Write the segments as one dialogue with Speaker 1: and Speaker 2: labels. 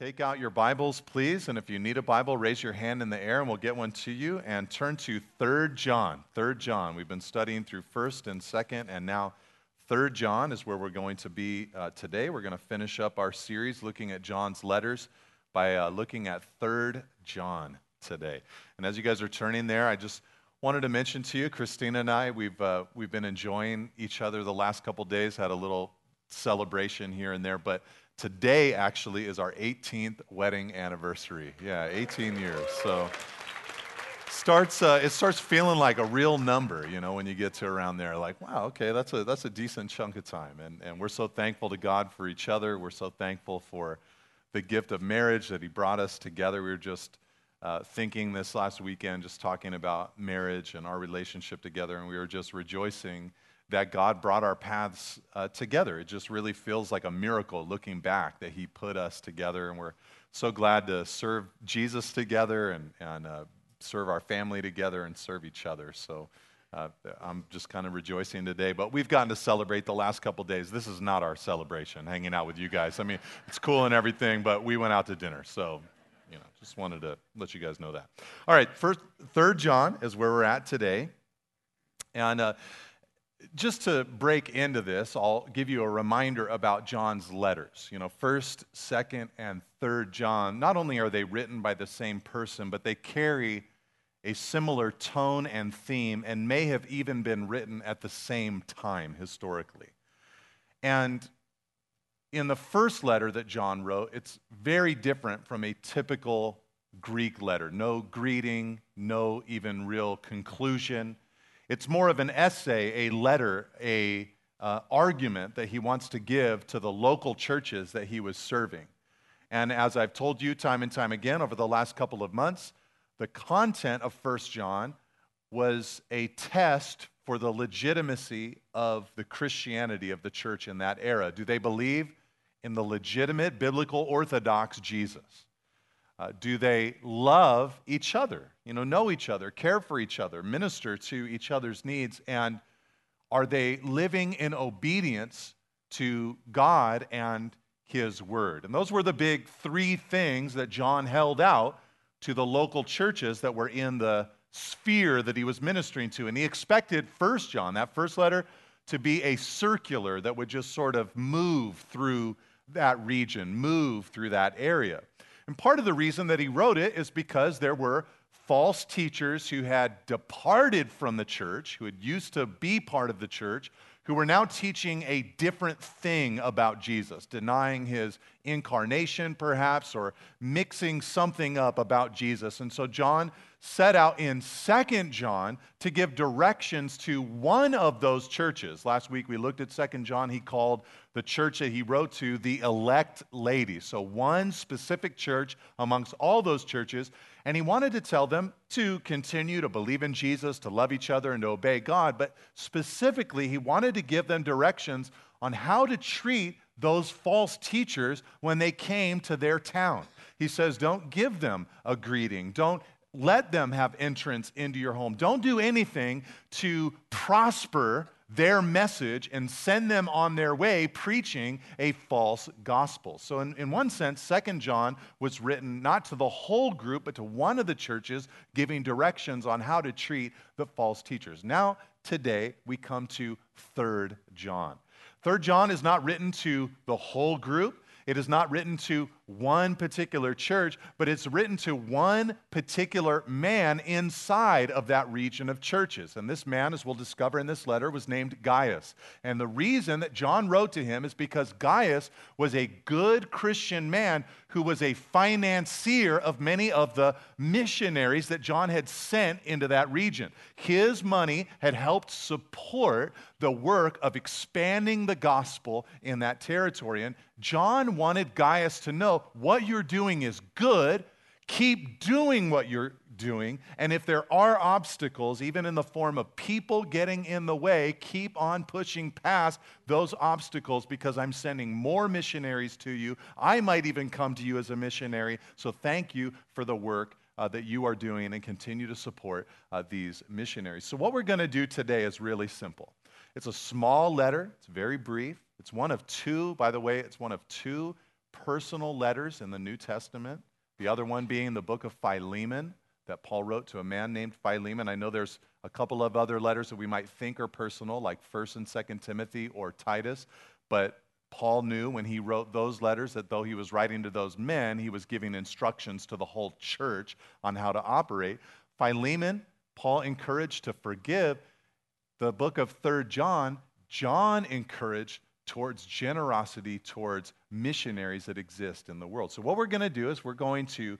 Speaker 1: Take out your Bibles, please. And if you need a Bible, raise your hand in the air and we'll get one to you. And turn to 3rd John. 3rd John. We've been studying through 1st and 2nd, and now 3rd John is where we're going to be uh, today. We're going to finish up our series looking at John's letters by uh, looking at 3rd John today. And as you guys are turning there, I just wanted to mention to you, Christina and I, we've, uh, we've been enjoying each other the last couple days, had a little celebration here and there, but today actually is our 18th wedding anniversary. Yeah, 18 years. So starts uh, it starts feeling like a real number, you know, when you get to around there. Like, wow, okay, that's a that's a decent chunk of time, and and we're so thankful to God for each other. We're so thankful for the gift of marriage that He brought us together. We were just uh, thinking this last weekend, just talking about marriage and our relationship together, and we were just rejoicing that God brought our paths uh, together. It just really feels like a miracle looking back that He put us together. And we're so glad to serve Jesus together and, and uh, serve our family together and serve each other. So uh, I'm just kind of rejoicing today. But we've gotten to celebrate the last couple days. This is not our celebration, hanging out with you guys. I mean, it's cool and everything, but we went out to dinner. So, you know, just wanted to let you guys know that. All right, first, third John is where we're at today. And uh, just to break into this, I'll give you a reminder about John's letters. You know, first, second, and third John, not only are they written by the same person, but they carry a similar tone and theme and may have even been written at the same time historically. And in the first letter that John wrote, it's very different from a typical Greek letter. No greeting, no even real conclusion it's more of an essay, a letter, a uh, argument that he wants to give to the local churches that he was serving. And as I've told you time and time again over the last couple of months, the content of 1 John was a test for the legitimacy of the Christianity of the church in that era. Do they believe in the legitimate biblical orthodox Jesus? Uh, do they love each other? You know, know each other, care for each other, minister to each other's needs, and are they living in obedience to God and His Word? And those were the big three things that John held out to the local churches that were in the sphere that he was ministering to. And he expected First John, that first letter, to be a circular that would just sort of move through that region, move through that area. And part of the reason that he wrote it is because there were false teachers who had departed from the church, who had used to be part of the church, who were now teaching a different thing about Jesus, denying his incarnation, perhaps, or mixing something up about Jesus. And so John set out in Second John to give directions to one of those churches. Last week we looked at Second John. He called the church that he wrote to the elect ladies. So one specific church amongst all those churches. And he wanted to tell them to continue to believe in Jesus, to love each other, and to obey God. But specifically, he wanted to give them directions on how to treat those false teachers when they came to their town. He says, Don't give them a greeting. Don't let them have entrance into your home. Don't do anything to prosper their message and send them on their way preaching a false gospel. So, in, in one sense, Second John was written not to the whole group, but to one of the churches, giving directions on how to treat the false teachers. Now, today, we come to Third John. Third John is not written to the whole group. It is not written to one particular church, but it's written to one particular man inside of that region of churches. And this man, as we'll discover in this letter, was named Gaius. And the reason that John wrote to him is because Gaius was a good Christian man who was a financier of many of the missionaries that John had sent into that region. His money had helped support the work of expanding the gospel in that territory. And John wanted Gaius to know what you're doing is good. Keep doing what you're doing. And if there are obstacles, even in the form of people getting in the way, keep on pushing past those obstacles because I'm sending more missionaries to you. I might even come to you as a missionary. So thank you for the work uh, that you are doing and continue to support uh, these missionaries. So, what we're going to do today is really simple. It's a small letter, it's very brief. It's one of two, by the way, it's one of two personal letters in the New Testament, the other one being the book of Philemon that Paul wrote to a man named Philemon. I know there's a couple of other letters that we might think are personal, like 1st and 2nd Timothy or Titus, but Paul knew when he wrote those letters that though he was writing to those men, he was giving instructions to the whole church on how to operate. Philemon, Paul encouraged to forgive. The book of 3rd John, John encouraged towards generosity towards missionaries that exist in the world. So what we're going to do is we're going to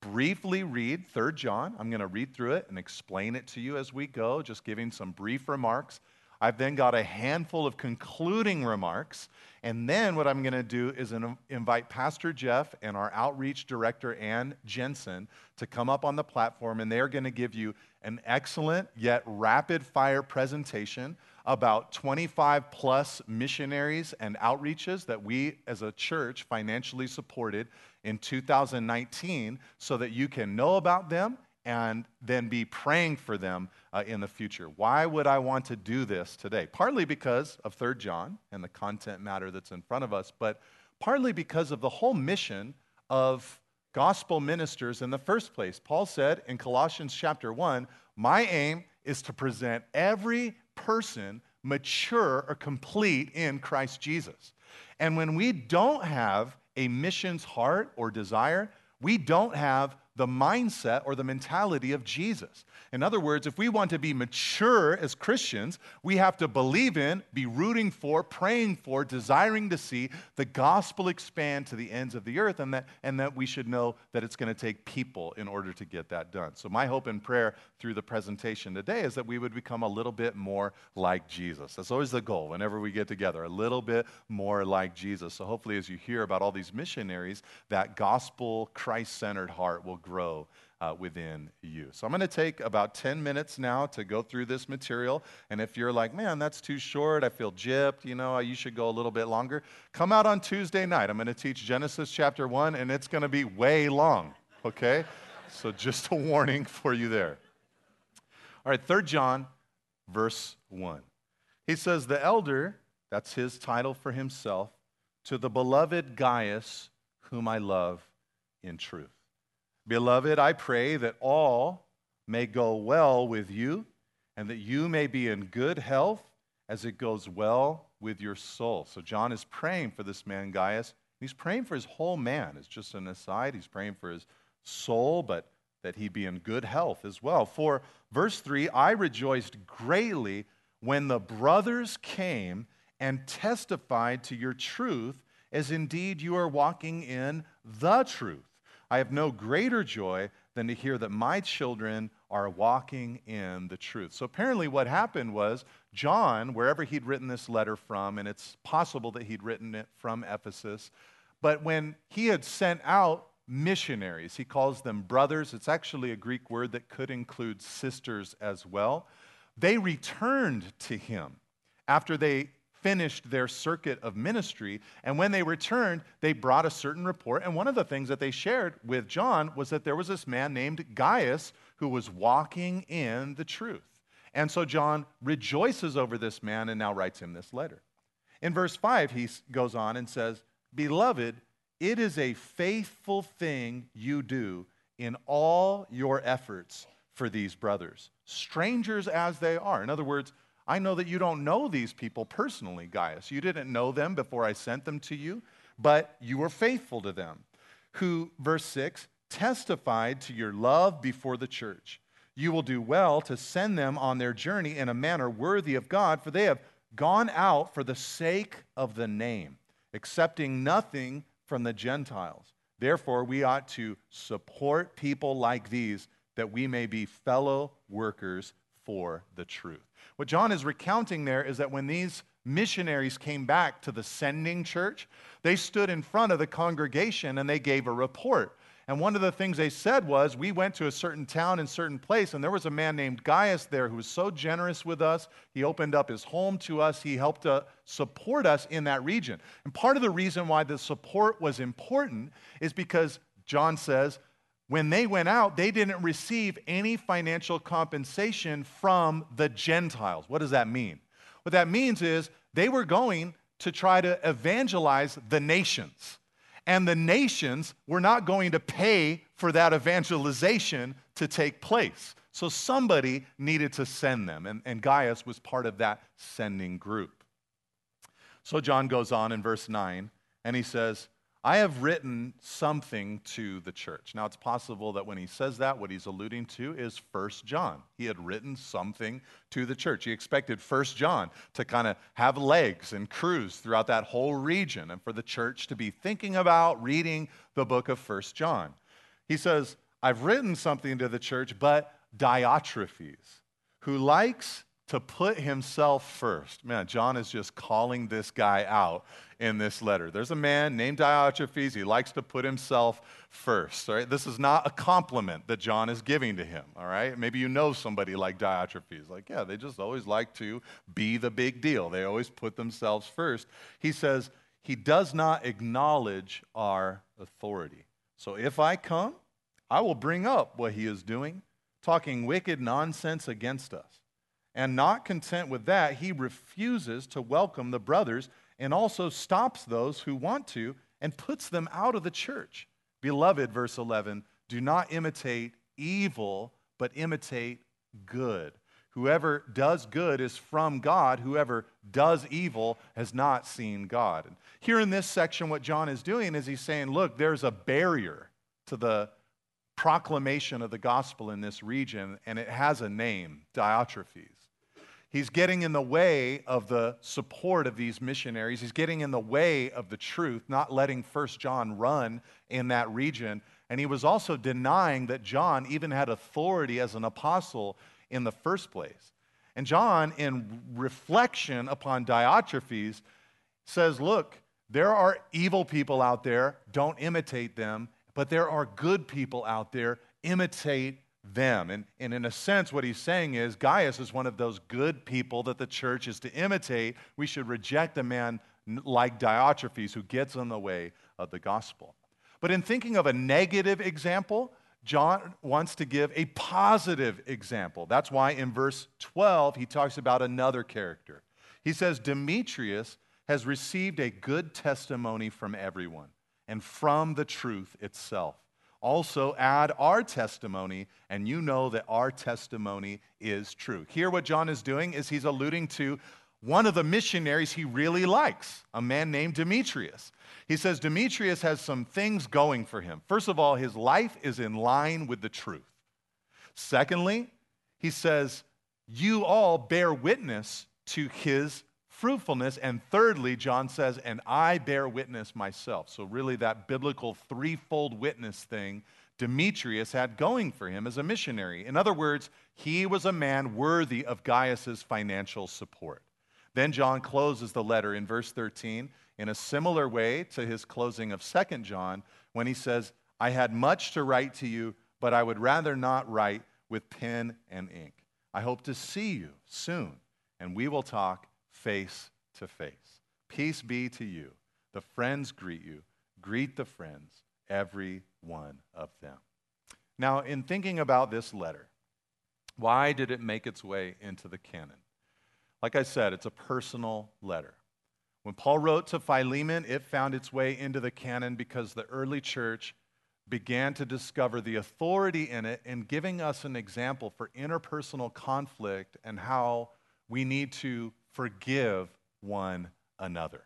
Speaker 1: briefly read 3 John. I'm going to read through it and explain it to you as we go, just giving some brief remarks. I've then got a handful of concluding remarks. And then what I'm going to do is invite Pastor Jeff and our outreach director, Ann Jensen, to come up on the platform. And they're going to give you an excellent yet rapid fire presentation about 25 plus missionaries and outreaches that we as a church financially supported in 2019 so that you can know about them and then be praying for them uh, in the future. Why would I want to do this today? Partly because of 3 John and the content matter that's in front of us, but partly because of the whole mission of gospel ministers in the first place. Paul said in Colossians chapter 1, My aim is to present every person mature or complete in Christ Jesus. And when we don't have a missions heart or desire, we don't have the mindset or the mentality of Jesus. In other words, if we want to be mature as Christians, we have to believe in, be rooting for, praying for, desiring to see the gospel expand to the ends of the earth, and that, and that we should know that it's going to take people in order to get that done. So, my hope and prayer through the presentation today is that we would become a little bit more like Jesus. That's always the goal whenever we get together, a little bit more like Jesus. So, hopefully, as you hear about all these missionaries, that gospel, Christ centered heart will grow uh, within you. So I'm going to take about 10 minutes now to go through this material. And if you're like, man, that's too short, I feel gypped, you know, you should go a little bit longer, come out on Tuesday night. I'm going to teach Genesis chapter 1, and it's going to be way long, okay? so just a warning for you there. All right, 3 John, verse 1. He says, The elder, that's his title for himself, to the beloved Gaius, whom I love in truth. Beloved, I pray that all may go well with you and that you may be in good health as it goes well with your soul. So, John is praying for this man, Gaius. He's praying for his whole man. It's just an aside. He's praying for his soul, but that he be in good health as well. For verse 3 I rejoiced greatly when the brothers came and testified to your truth, as indeed you are walking in the truth. I have no greater joy than to hear that my children are walking in the truth. So apparently, what happened was John, wherever he'd written this letter from, and it's possible that he'd written it from Ephesus, but when he had sent out missionaries, he calls them brothers. It's actually a Greek word that could include sisters as well. They returned to him after they finished their circuit of ministry. And when they returned, they brought a certain report. And one of the things that they shared with John was that there was this man named Gaius who was walking in the truth. And so John rejoices over this man and now writes him this letter. In verse 5, he goes on and says, Beloved, it is a faithful thing you do in all your efforts for these brothers, strangers as they are. In other words, I know that you don't know these people personally, Gaius. You didn't know them before I sent them to you, but you were faithful to them. Who, verse 6, testified to your love before the church. You will do well to send them on their journey in a manner worthy of God, for they have gone out for the sake of the name, accepting nothing from the Gentiles. Therefore, we ought to support people like these that we may be fellow workers for the truth. What John is recounting there is that when these missionaries came back to the sending church, they stood in front of the congregation and they gave a report. And one of the things they said was, We went to a certain town in a certain place, and there was a man named Gaius there who was so generous with us. He opened up his home to us, he helped to support us in that region. And part of the reason why the support was important is because John says, when they went out, they didn't receive any financial compensation from the Gentiles. What does that mean? What that means is they were going to try to evangelize the nations. and the nations were not going to pay for that evangelization to take place. So somebody needed to send them, and, and Gaius was part of that sending group. So John goes on in verse 9, and he says, I have written something to the church. Now, it's possible that when he says that, what he's alluding to is First John. He had written something to the church. He expected First John to kind of have legs and cruise throughout that whole region and for the church to be thinking about reading the book of First John. He says, I've written something to the church, but Diotrephes, who likes to put himself first. Man, John is just calling this guy out in this letter. There's a man named Diotrephes. He likes to put himself first. All right? This is not a compliment that John is giving to him. All right? Maybe you know somebody like Diotrephes. Like, yeah, they just always like to be the big deal. They always put themselves first. He says, he does not acknowledge our authority. So if I come, I will bring up what he is doing, talking wicked nonsense against us. And not content with that, he refuses to welcome the brothers and also stops those who want to and puts them out of the church. Beloved, verse 11, do not imitate evil, but imitate good. Whoever does good is from God. Whoever does evil has not seen God. And here in this section, what John is doing is he's saying, look, there's a barrier to the proclamation of the gospel in this region, and it has a name Diotrephes. He's getting in the way of the support of these missionaries. He's getting in the way of the truth, not letting First John run in that region. And he was also denying that John even had authority as an apostle in the first place. And John, in reflection upon Diotrephes, says, Look, there are evil people out there, don't imitate them, but there are good people out there, imitate them. And, and in a sense, what he's saying is Gaius is one of those good people that the church is to imitate. We should reject a man like Diotrephes who gets in the way of the gospel. But in thinking of a negative example, John wants to give a positive example. That's why in verse 12 he talks about another character. He says, Demetrius has received a good testimony from everyone and from the truth itself also add our testimony, and you know that our testimony is true. Here, what John is doing is he's alluding to one of the missionaries he really likes, a man named Demetrius. He says Demetrius has some things going for him. First of all, his life is in line with the truth. Secondly, he says, You all bear witness to his fruitfulness. And thirdly, John says, and I bear witness myself. So, really, that biblical threefold witness thing Demetrius had going for him as a missionary. In other words, he was a man worthy of Gaius's financial support. Then John closes the letter in verse 13 in a similar way to his closing of 2 John when he says, I had much to write to you, but I would rather not write with pen and ink. I hope to see you soon, and we will talk face to face. Peace be to you. The friends greet you. Greet the friends, every one of them. Now, in thinking about this letter, why did it make its way into the canon? Like I said, it's a personal letter. When Paul wrote to Philemon, it found its way into the canon because the early church began to discover the authority in it in giving us an example for interpersonal conflict and how we need to forgive one another.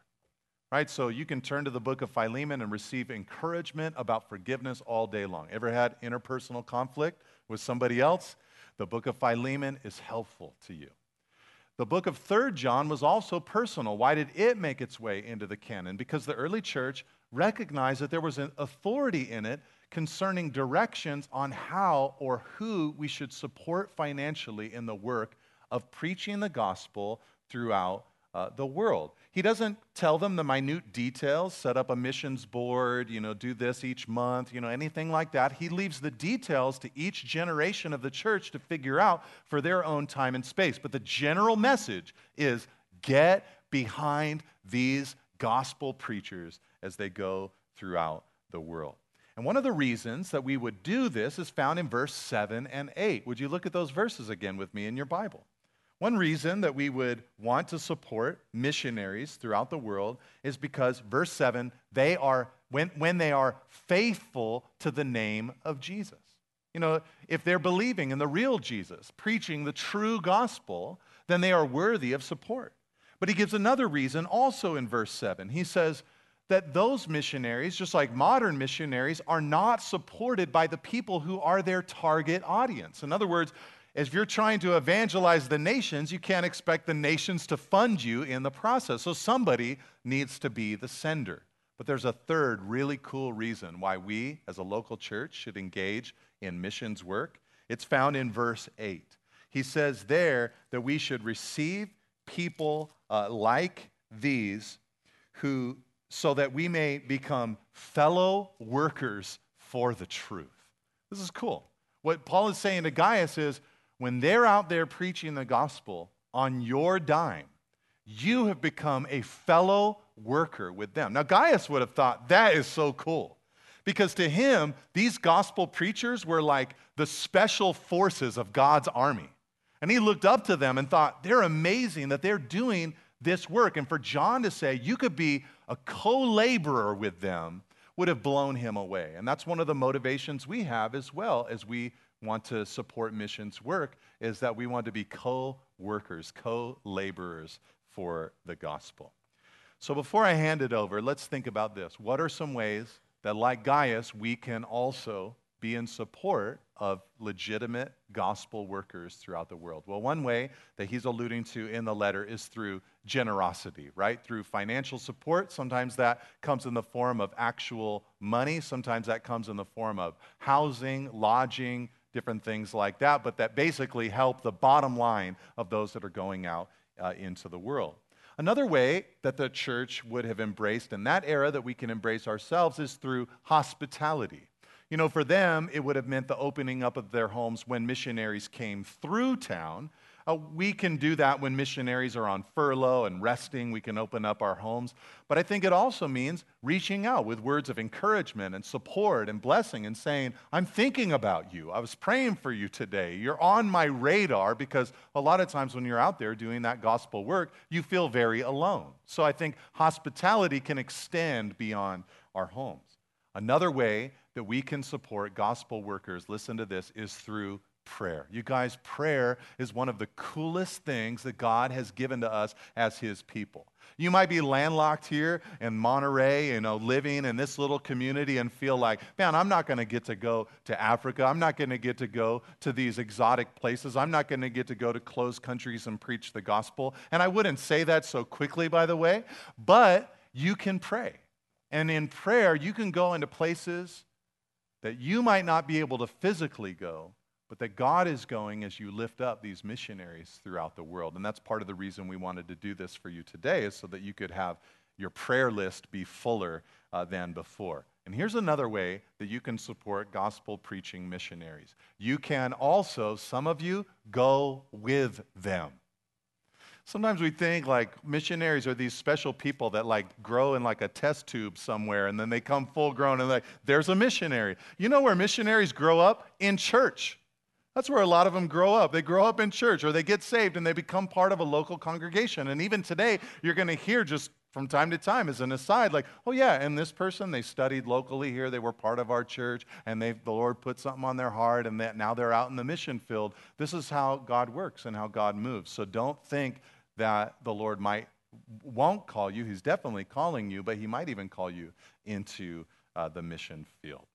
Speaker 1: Right? So you can turn to the book of Philemon and receive encouragement about forgiveness all day long. Ever had interpersonal conflict with somebody else? The book of Philemon is helpful to you. The book of 3rd John was also personal. Why did it make its way into the canon? Because the early church recognized that there was an authority in it concerning directions on how or who we should support financially in the work of preaching the gospel throughout uh, the world. He doesn't tell them the minute details, set up a missions board, you know, do this each month, you know, anything like that. He leaves the details to each generation of the church to figure out for their own time and space. But the general message is get behind these gospel preachers as they go throughout the world. And one of the reasons that we would do this is found in verse 7 and 8. Would you look at those verses again with me in your Bible? One reason that we would want to support missionaries throughout the world is because, verse 7, they are when, when they are faithful to the name of Jesus. You know, if they're believing in the real Jesus, preaching the true gospel, then they are worthy of support. But he gives another reason also in verse 7. He says that those missionaries, just like modern missionaries, are not supported by the people who are their target audience. In other words, if you're trying to evangelize the nations, you can't expect the nations to fund you in the process. So somebody needs to be the sender. But there's a third really cool reason why we, as a local church, should engage in missions work. It's found in verse 8. He says there that we should receive people uh, like these who, so that we may become fellow workers for the truth. This is cool. What Paul is saying to Gaius is when they're out there preaching the gospel on your dime, you have become a fellow worker with them. Now, Gaius would have thought that is so cool because to him, these gospel preachers were like the special forces of God's army. And he looked up to them and thought, they're amazing that they're doing this work. And for John to say, you could be a co laborer with them, would have blown him away. And that's one of the motivations we have as well as we want to support missions work, is that we want to be co workers, co laborers for the gospel. So before I hand it over, let's think about this. What are some ways that, like Gaius, we can also be in support of legitimate gospel workers throughout the world? Well, one way that he's alluding to in the letter is through generosity, right? Through financial support. Sometimes that comes in the form of actual money, sometimes that comes in the form of housing, lodging, different things like that, but that basically help the bottom line of those that are going out uh, into the world. Another way that the church would have embraced in that era that we can embrace ourselves is through hospitality. You know, for them, it would have meant the opening up of their homes when missionaries came through town. Uh, we can do that when missionaries are on furlough and resting. We can open up our homes. But I think it also means reaching out with words of encouragement and support and blessing and saying, I'm thinking about you. I was praying for you today. You're on my radar because a lot of times when you're out there doing that gospel work, you feel very alone. So I think hospitality can extend beyond our homes. Another way that we can support gospel workers, listen to this, is through prayer. You guys, prayer is one of the coolest things that God has given to us as His people. You might be landlocked here in Monterey, you know, living in this little community and feel like, man, I'm not going to get to go to Africa. I'm not going to get to go to these exotic places. I'm not going to get to go to closed countries and preach the gospel. And I wouldn't say that so quickly, by the way, but you can pray. And in prayer, you can go into places that you might not be able to physically go, but that God is going as you lift up these missionaries throughout the world. And that's part of the reason we wanted to do this for you today, is so that you could have your prayer list be fuller uh, than before. And here's another way that you can support gospel preaching missionaries. You can also, some of you, go with them. Sometimes we think like missionaries are these special people that like grow in like a test tube somewhere and then they come full grown and like, there's a missionary. You know where missionaries grow up? In church. That's where a lot of them grow up. They grow up in church or they get saved and they become part of a local congregation. And even today, you're going to hear just from time to time as an aside, like, oh, yeah, and this person, they studied locally here. They were part of our church and the Lord put something on their heart and now they're out in the mission field. This is how God works and how God moves. So don't think that the Lord might won't call you. He's definitely calling you, but he might even call you into uh, the mission field.